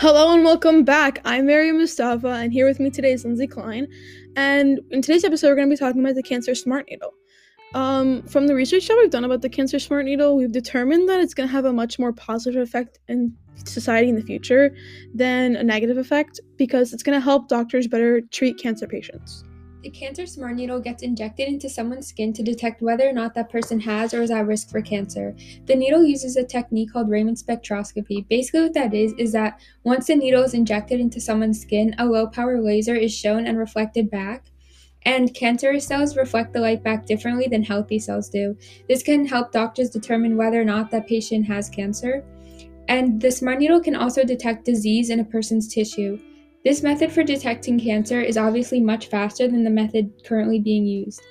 Hello and welcome back. I'm Mary Mustafa, and here with me today is Lindsay Klein. And in today's episode, we're going to be talking about the Cancer Smart Needle. Um, from the research that we've done about the Cancer Smart Needle, we've determined that it's going to have a much more positive effect in society in the future than a negative effect because it's going to help doctors better treat cancer patients. The Cancer Smart Needle gets injected into someone's skin to detect whether or not that person has or is at risk for cancer. The needle uses a technique called Raman spectroscopy. Basically, what that is, is that once the needle is injected into someone's skin, a low power laser is shown and reflected back. And cancerous cells reflect the light back differently than healthy cells do. This can help doctors determine whether or not that patient has cancer. And the Smart Needle can also detect disease in a person's tissue. This method for detecting cancer is obviously much faster than the method currently being used.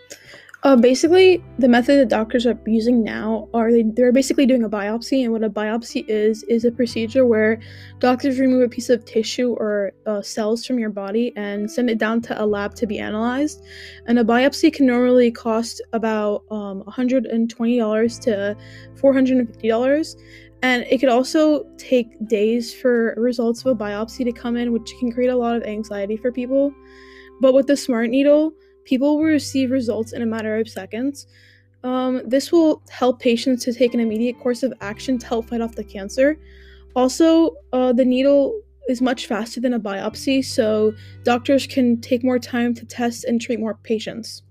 Uh, basically, the method that doctors are using now are they, they're basically doing a biopsy, and what a biopsy is is a procedure where doctors remove a piece of tissue or uh, cells from your body and send it down to a lab to be analyzed. And a biopsy can normally cost about um, $120 to $450 and it could also take days for results of a biopsy to come in, which can create a lot of anxiety for people. But with the Smart Needle, people will receive results in a matter of seconds. Um, this will help patients to take an immediate course of action to help fight off the cancer. Also, uh, the needle is much faster than a biopsy, so doctors can take more time to test and treat more patients.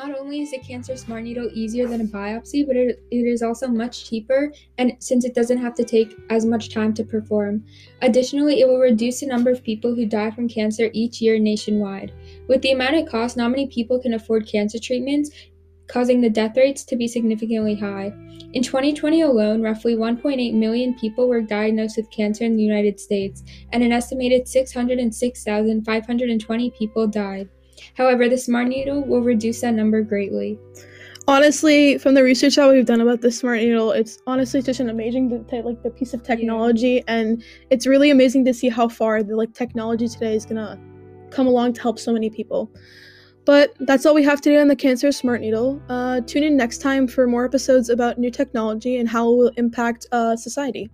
Not only is the Cancer Smart Needle easier than a biopsy, but it, it is also much cheaper and since it doesn't have to take as much time to perform. Additionally, it will reduce the number of people who die from cancer each year nationwide. With the amount it costs, not many people can afford cancer treatments, causing the death rates to be significantly high. In 2020 alone, roughly 1.8 million people were diagnosed with cancer in the United States, and an estimated 606,520 people died. However, the Smart Needle will reduce that number greatly. Honestly, from the research that we've done about the Smart Needle, it's honestly just an amazing like the piece of technology, yeah. and it's really amazing to see how far the like technology today is gonna come along to help so many people. But that's all we have today on the Cancer Smart Needle. Uh, tune in next time for more episodes about new technology and how it will impact uh, society.